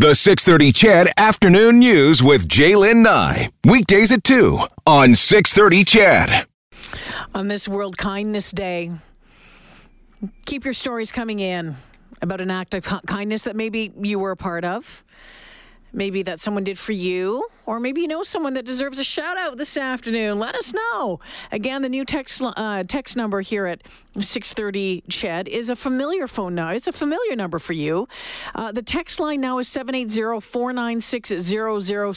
The 630 CHED Afternoon News with Jaylen Nye. Weekdays at 2 on 630 CHED. On this World Kindness Day, keep your stories coming in about an act of kindness that maybe you were a part of. Maybe that someone did for you, or maybe you know someone that deserves a shout out this afternoon. Let us know. Again, the new text uh, text number here at 630 Ched is a familiar phone now. It's a familiar number for you. Uh, the text line now is 780 496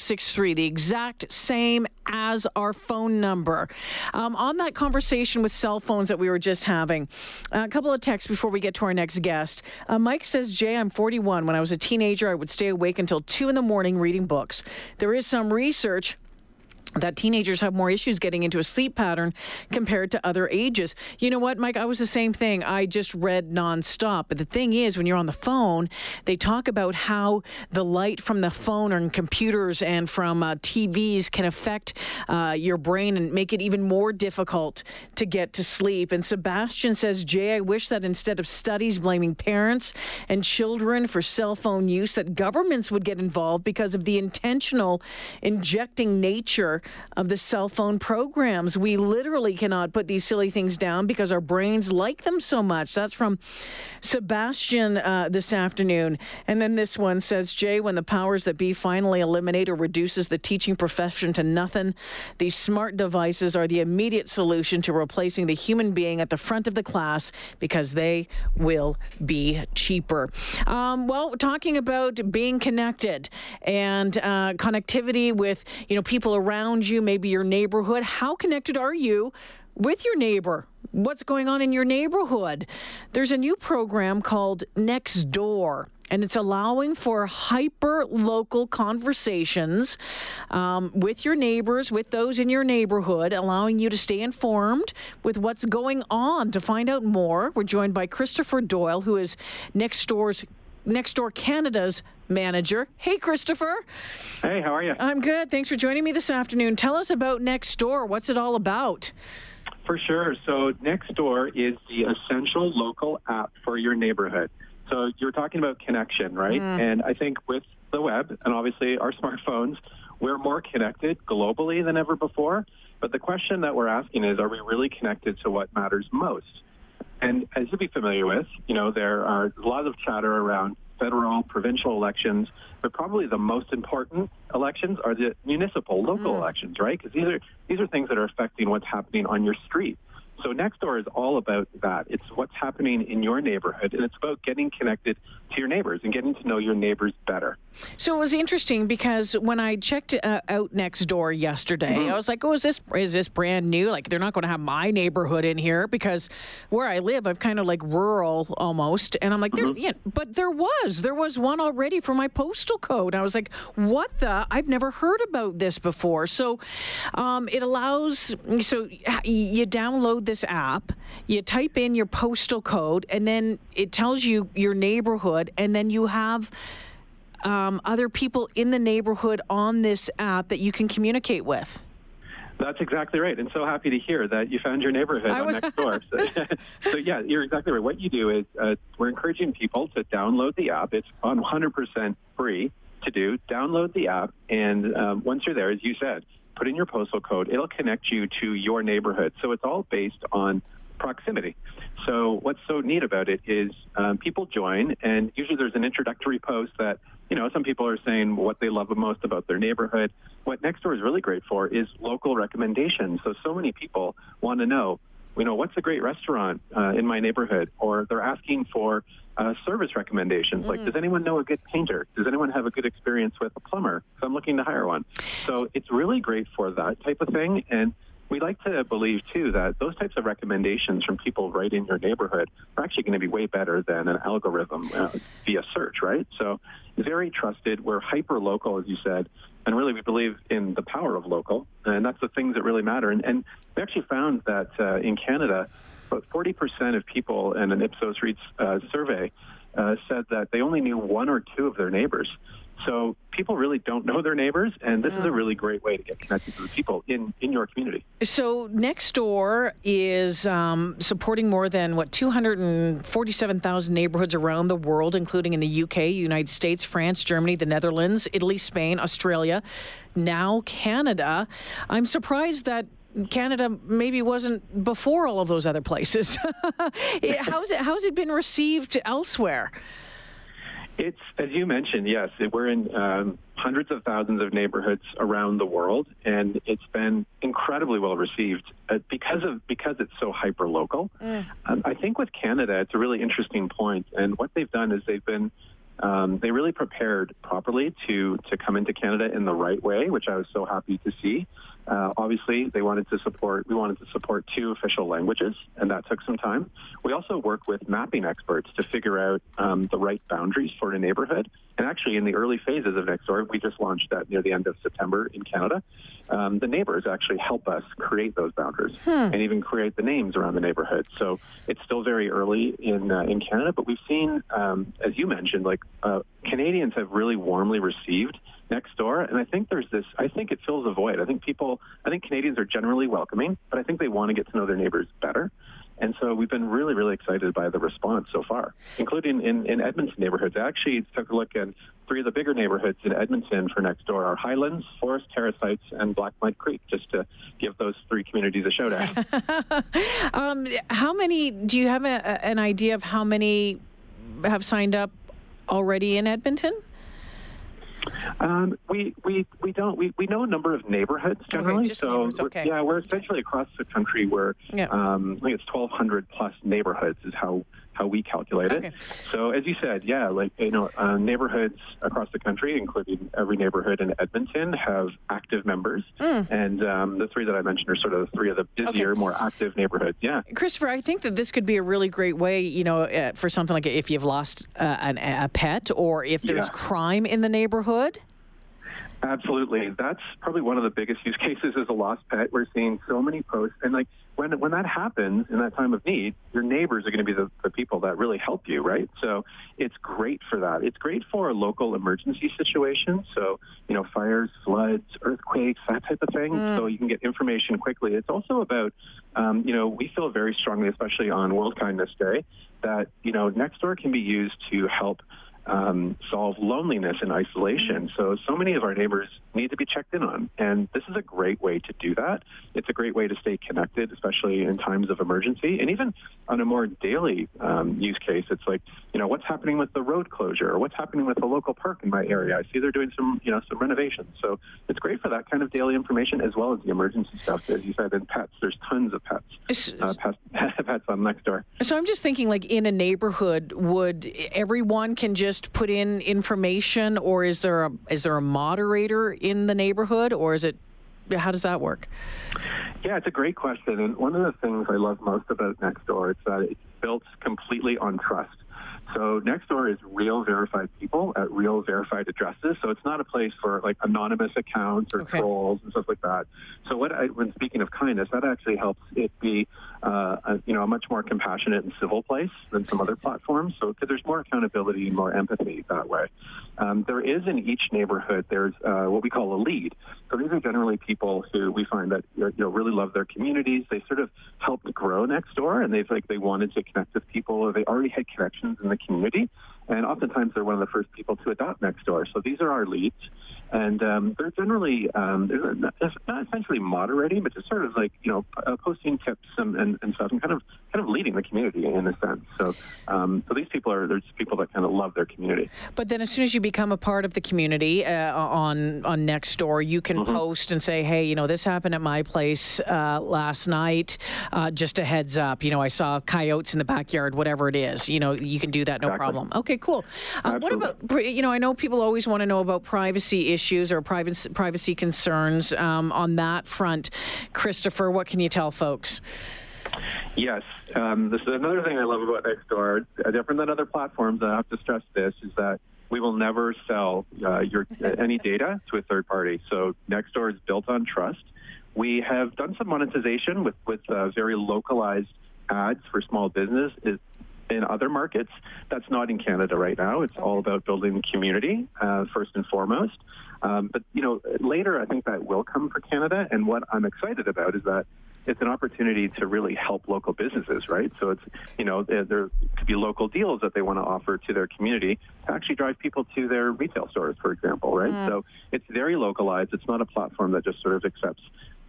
0063, the exact same as our phone number. Um, on that conversation with cell phones that we were just having, a couple of texts before we get to our next guest. Uh, Mike says, Jay, I'm 41. When I was a teenager, I would stay awake until 2 in the morning reading books. There is some research that teenagers have more issues getting into a sleep pattern compared to other ages. You know what, Mike? I was the same thing. I just read nonstop. But the thing is, when you're on the phone, they talk about how the light from the phone and computers and from uh, TVs can affect uh, your brain and make it even more difficult to get to sleep. And Sebastian says, Jay, I wish that instead of studies blaming parents and children for cell phone use, that governments would get involved because of the intentional injecting nature of the cell phone programs. We literally cannot put these silly things down because our brains like them so much. That's from Sebastian uh, this afternoon. And then this one says, Jay, when the powers that be finally eliminate or reduces the teaching profession to nothing, these smart devices are the immediate solution to replacing the human being at the front of the class because they will be cheaper. Um, well, talking about being connected and uh, connectivity with you know people around around you, maybe your neighborhood. How connected are you with your neighbor? What's going on in your neighborhood? There's a new program called Nextdoor and it's allowing for hyper local conversations um, with your neighbors, with those in your neighborhood, allowing you to stay informed with what's going on. To find out more, we're joined by Christopher Doyle, who is Next Nextdoor Canada's manager. Hey, Christopher. Hey, how are you? I'm good. Thanks for joining me this afternoon. Tell us about Nextdoor. What's it all about? For sure. So, Nextdoor is the essential local app for your neighborhood. So, you're talking about connection, right? Mm. And I think with the web and obviously our smartphones, we're more connected globally than ever before. But the question that we're asking is, are we really connected to what matters most? And as you'll be familiar with, you know, there are a lot of chatter around federal, provincial elections, but probably the most important elections are the municipal, local mm. elections, right? Because these are these are things that are affecting what's happening on your street. So Nextdoor is all about that. It's what's happening in your neighborhood, and it's about getting connected to your neighbors and getting to know your neighbors better. So it was interesting because when I checked uh, out Nextdoor yesterday, mm-hmm. I was like, "Oh, is this is this brand new? Like they're not going to have my neighborhood in here because where I live, I'm kind of like rural almost." And I'm like, mm-hmm. "Yeah, but there was there was one already for my postal code." I was like, "What the? I've never heard about this before." So um, it allows so you download this app, you type in your postal code, and then it tells you your neighborhood, and then you have um, other people in the neighborhood on this app that you can communicate with. That's exactly right, and so happy to hear that you found your neighborhood I on was... Nextdoor. So, so, yeah, you're exactly right. What you do is uh, we're encouraging people to download the app. It's 100% free to do. Download the app, and um, once you're there, as you said, put in your postal code. It'll connect you to your neighborhood. So it's all based on proximity. So what's so neat about it is um, people join, and usually there's an introductory post that you know some people are saying what they love the most about their neighborhood. What Nextdoor is really great for is local recommendations. So so many people want to know you know, what's a great restaurant uh, in my neighborhood? Or they're asking for uh, service recommendations. Mm. Like, does anyone know a good painter? Does anyone have a good experience with a plumber? So I'm looking to hire one. So it's really great for that type of thing. And we like to believe too that those types of recommendations from people right in your neighborhood are actually going to be way better than an algorithm uh, via search, right? So very trusted. We're hyper local, as you said, and really we believe in the power of local, and that's the things that really matter. And, and we actually found that uh, in Canada, about 40% of people in an Ipsos Reid uh, survey uh, said that they only knew one or two of their neighbors. So people really don't know their neighbors, and this is a really great way to get connected to the people in, in your community. So, Nextdoor is um, supporting more than, what, 247,000 neighborhoods around the world, including in the UK, United States, France, Germany, the Netherlands, Italy, Spain, Australia, now Canada. I'm surprised that Canada maybe wasn't before all of those other places. how's it how's it been received elsewhere? It's as you mentioned, yes. We're in um, hundreds of thousands of neighborhoods around the world, and it's been incredibly well received uh, because of because it's so hyper local. Mm. Um, I think with Canada, it's a really interesting point, and what they've done is they've been um, they really prepared properly to to come into Canada in the right way, which I was so happy to see. Uh, obviously, they wanted to support. We wanted to support two official languages, and that took some time. We also work with mapping experts to figure out um, the right boundaries for a neighborhood. And actually, in the early phases of Nextdoor, we just launched that near the end of September in Canada. Um, the neighbors actually help us create those boundaries hmm. and even create the names around the neighborhood. So it's still very early in uh, in Canada, but we've seen, um, as you mentioned, like uh, Canadians have really warmly received Nextdoor, and I think there's this. I think it fills a void. I think people. I think Canadians are generally welcoming, but I think they want to get to know their neighbors better. And so we've been really, really excited by the response so far, including in, in Edmonton neighborhoods. I actually took a look at three of the bigger neighborhoods in Edmonton for Nextdoor are Highlands, Forest Terrace Heights, and Blackmud Creek, just to give those three communities a shout out. um, how many, do you have a, an idea of how many have signed up already in Edmonton? Um, we, we, we don't. We, we know a number of neighborhoods generally. Okay, so okay. yeah, we're essentially across the country where yeah. um, I think it's 1,200 plus neighborhoods is how how we calculate okay. it. So as you said, yeah, like you know, uh, neighborhoods across the country, including every neighborhood in Edmonton, have active members, mm. and um, the three that I mentioned are sort of the three of the busier, okay. more active neighborhoods. Yeah, Christopher, I think that this could be a really great way, you know, uh, for something like if you've lost uh, an, a pet or if there's yeah. crime in the neighborhood. Absolutely. That's probably one of the biggest use cases is a lost pet. We're seeing so many posts. And like when when that happens in that time of need, your neighbors are going to be the, the people that really help you, right? So it's great for that. It's great for a local emergency situations. So, you know, fires, floods, earthquakes, that type of thing. Mm. So you can get information quickly. It's also about, um, you know, we feel very strongly, especially on World Kindness Day, that, you know, Nextdoor can be used to help um, solve loneliness and isolation. So, so many of our neighbors need to be checked in on. And this is a great way to do that. It's a great way to stay connected, especially in times of emergency. And even on a more daily um, use case, it's like, you know, what's happening with the road closure or what's happening with the local park in my area? I see they're doing some, you know, some renovations. So it's great for that kind of daily information as well as the emergency stuff. As you said, and pets, there's tons of pets, uh, pets, pets on Nextdoor. So I'm just thinking, like in a neighborhood, would everyone can just put in information, or is there a is there a moderator in the neighborhood, or is it how does that work? Yeah, it's a great question. And one of the things I love most about Nextdoor is that it's built completely on trust. So Nextdoor is real verified people at real verified addresses. So it's not a place for like anonymous accounts or okay. trolls and stuff like that. So what I, when speaking of kindness, that actually helps it be, uh, a, you know, a much more compassionate and civil place than some other platforms. So because there's more accountability and more empathy that way. Um, there is in each neighborhood, there's uh, what we call a lead. So these are generally people who we find that you know really love their communities. They sort of helped grow Nextdoor, and they've like they wanted to connect with people, or they already had connections in the community. And oftentimes they're one of the first people to adopt Nextdoor. So these are our leads and um, they're generally um, they're not, not, essentially moderating, but just sort of like you know uh, posting tips and, and, and, stuff, and kind of kind of leading the community in a sense. So um, so these people are there's people that kind of love their community. But then as soon as you become a part of the community uh, on on Nextdoor, you can mm-hmm. post and say, hey, you know, this happened at my place uh, last night. Uh, just a heads up, you know, I saw coyotes in the backyard, whatever it is. You know, you can do that, no exactly. problem. Okay, cool. Uh, what about you know? I know people always want to know about privacy issues issues or privacy, privacy concerns um, on that front. Christopher, what can you tell folks? Yes, um, this is another thing I love about Nextdoor. Uh, different than other platforms, I have to stress this: is that we will never sell uh, your any data to a third party. So Nextdoor is built on trust. We have done some monetization with with uh, very localized ads for small business. In other markets. That's not in Canada right now. It's all about building community uh, first and foremost. Um, but you know, later I think that will come for Canada. And what I'm excited about is that it's an opportunity to really help local businesses, right? So it's, you know, there, there could be local deals that they want to offer to their community to actually drive people to their retail stores, for example, right? Mm. So it's very localized. It's not a platform that just sort of accepts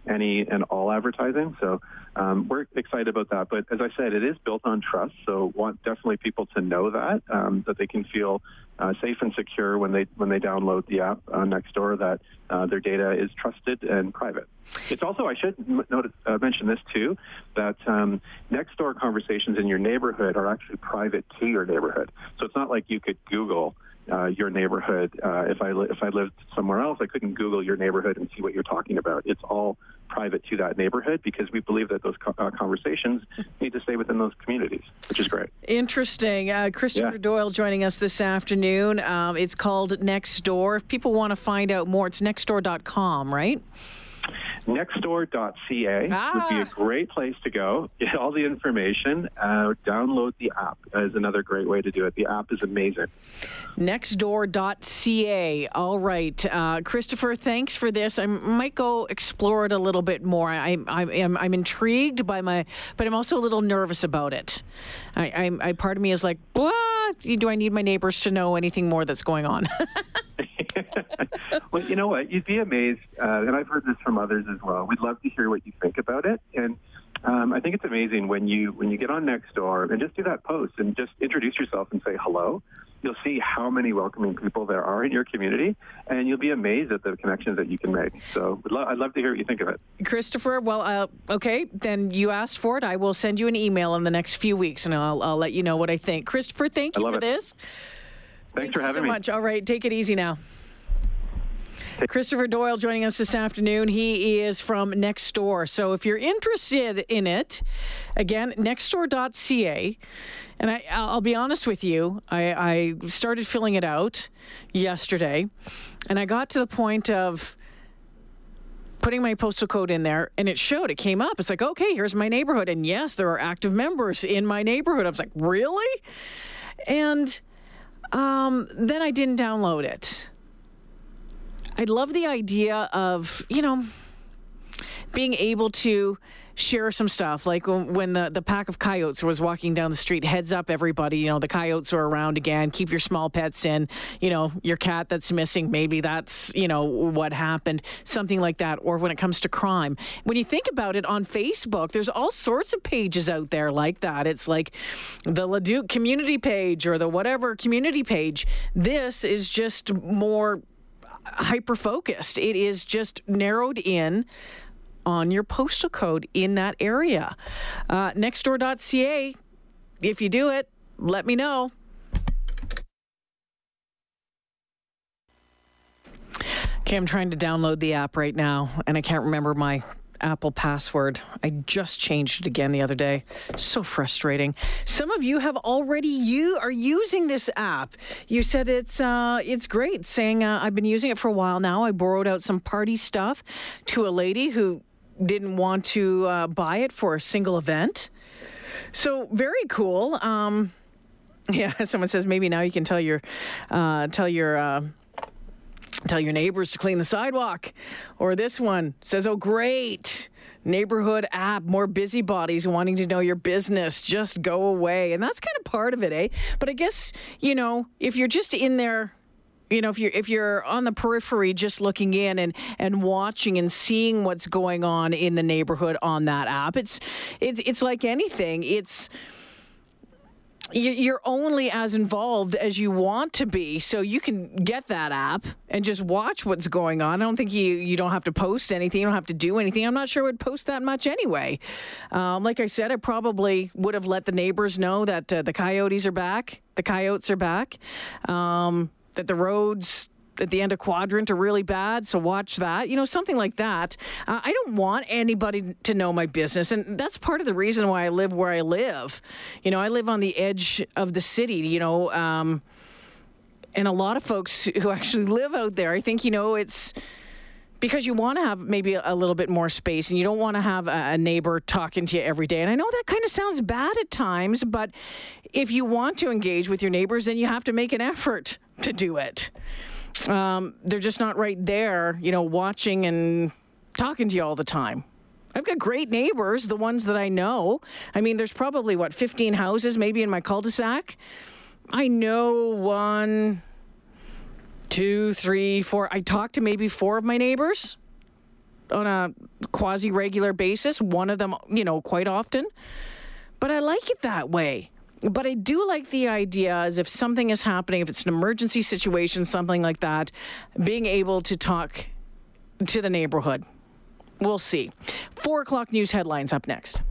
any and all advertising. So um, we're excited about that. But as I said, it is built on trust. So want definitely people to know that um, that they can feel uh, safe and secure when they when they download the app uh, Nextdoor. That uh, their data is trusted and private. It's also I should notice, uh, mention this too that um, Nextdoor conversations in your neighborhood are actually private to your neighborhood. So it's not like you could Google uh, your neighborhood. Uh, if I li- if I lived somewhere else, I couldn't Google your neighborhood and see what you're talking about. It's all private to that neighborhood because we believe that those co- uh, conversations need to stay within those communities, which is great. Interesting. Uh, Christopher yeah. Doyle joining us this afternoon. Um, it's called Nextdoor. If people want to find out more, it's nextdoor.com, right? Nextdoor.ca ah. would be a great place to go. Get all the information. Uh, download the app is another great way to do it. The app is amazing. Nextdoor.ca. All right, uh, Christopher. Thanks for this. I might go explore it a little bit more. I, I, I'm I'm intrigued by my, but I'm also a little nervous about it. I, I, I part of me is like? Do I need my neighbors to know anything more that's going on? well, you know what? You'd be amazed, uh, and I've heard this from others as well. We'd love to hear what you think about it, and um, I think it's amazing when you when you get on Nextdoor and just do that post and just introduce yourself and say hello. You'll see how many welcoming people there are in your community, and you'll be amazed at the connections that you can make. So, lo- I'd love to hear what you think of it. Christopher, well, uh, okay, then you asked for it. I will send you an email in the next few weeks, and I'll, I'll let you know what I think. Christopher, thank you for it. this. Thanks thank for having so me. so much. All right, take it easy now. Christopher Doyle joining us this afternoon. He is from Nextdoor. So if you're interested in it, again, nextdoor.ca. And I, will be honest with you, I, I started filling it out yesterday, and I got to the point of putting my postal code in there and it showed it came up it's like okay here's my neighborhood and yes there are active members in my neighborhood i was like really and um, then i didn't download it I love the idea of, you know, being able to share some stuff. Like when the, the pack of coyotes was walking down the street heads up everybody you know the coyotes are around again. Keep your small pets in you know your cat that's missing maybe that's you know what happened something like that. Or when it comes to crime. When you think about it on facebook there's all sorts of pages out there like that. It's like the leduc community page or the whatever community page. This is just more hyper focused. It is just narrowed in on your postal code in that area. Uh, nextdoor.ca, if you do it, let me know. Okay, I'm trying to download the app right now, and I can't remember my Apple password. I just changed it again the other day. So frustrating. Some of you have already you are using this app. You said it's uh, it's great. Saying uh, I've been using it for a while now. I borrowed out some party stuff to a lady who didn't want to uh, buy it for a single event. So very cool. Um, yeah, someone says maybe now you can tell your uh, tell your uh, Tell your neighbors to clean the sidewalk. Or this one says, Oh, great. Neighborhood app, more busybodies wanting to know your business. Just go away. And that's kind of part of it, eh? But I guess, you know, if you're just in there you know if you're if you're on the periphery just looking in and and watching and seeing what's going on in the neighborhood on that app it's it's it's like anything it's you're only as involved as you want to be. So you can get that app and just watch what's going on. I don't think you you don't have to post anything. You don't have to do anything. I'm not sure i would post that much anyway. Um, like i said i probably would have let the neighbors know that uh, the coyotes are back the coyotes are back um, that the roads at the end of quadrant are really bad, so watch that. You know, something like that. Uh, I don't want anybody to know my business, and that's part of the reason why I live where I live. You know, I live on the edge of the city. You know, um, and a lot of folks who actually live out there, I think you know it's because you want to have maybe a little bit more space and you don't want to have a, neighbor talking to you every day. And I know that kind of sounds bad at times, but if you want to engage with your neighbors, then you have to make an effort to do it. Um, they're just not right there, you know, watching and talking to you all the time. I've got great neighbors, the ones that I know. I mean, there's probably, what, 15 houses maybe in my cul de sac? I know one, two, three, four. I talk to maybe four of my neighbors on a quasi regular basis, one of them, you know, quite often. But I like it that way. But I do like the idea as if something is happening, if it's an emergency situation, something like that, being able to talk to the neighborhood. We'll see. Four o'clock news headlines up next.